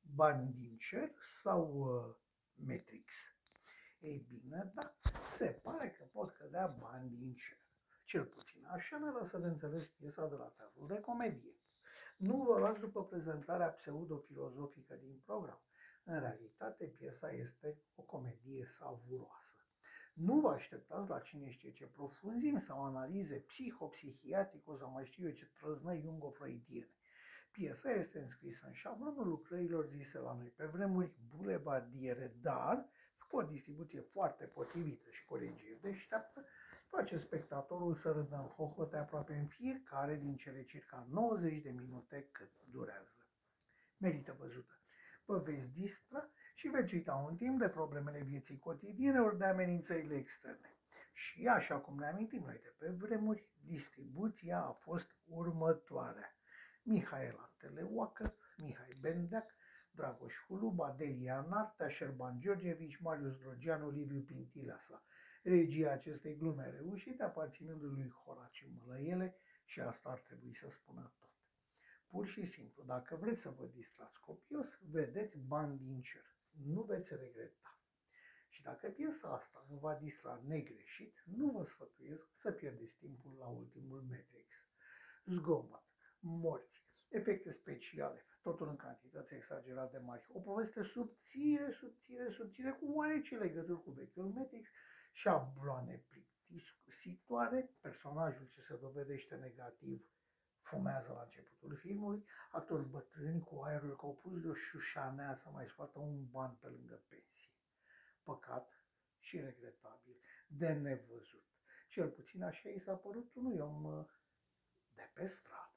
bani din cer sau uh, Matrix? Ei bine, da, se pare că pot cădea bani din cer. Cel puțin așa ne lasă de înțeles piesa de la teatru de comedie. Nu vă luați după prezentarea pseudofilozofică din program. În realitate, piesa este o comedie savuroasă. Nu vă așteptați la cine știe ce profunzime sau analize psihopsihiatrico sau mai știu eu ce trăznăi jungo-freudiene. Piesa este înscrisă în șablonul lucrărilor zise la noi pe vremuri bulevardiere, dar cu o distribuție foarte potrivită și colegii deșteaptă, face spectatorul să râdă în hohote aproape în fiecare din cele circa 90 de minute cât durează. Merită văzută. Vă veți distra și veți uita un timp de problemele vieții cotidiene ori de amenințările externe. Și așa cum ne amintim noi de pe vremuri, distribuția a fost următoarea. Mihail Anteleuacă, Mihai Bendeac, Dragoș Huluba, Delia Nartea, Șerban Georgevici, Marius Drogeanu, Liviu Pintilasa. Regia acestei glume reușite aparținând lui Horaciu Mălăiele și asta ar trebui să spună tot. Pur și simplu, dacă vreți să vă distrați copios, vedeți bani din cer. Nu veți regreta. Și dacă piesa asta vă va distra negreșit, nu vă sfătuiesc să pierdeți timpul la ultimul Matrix. Zgomot, morți, efecte speciale, totul în cantități exagerat de mari. O poveste subțire, subțire, subțire, cu oarece legături cu vechiul Matrix, șabloane plictisitoare, personajul ce se dovedește negativ fumează la începutul filmului, actori bătrâni cu aerul că au pus de o șușanea să mai scoată un ban pe lângă pensie. Păcat și regretabil, de nevăzut. Cel puțin așa i s-a părut unui om uh, de pe stradă.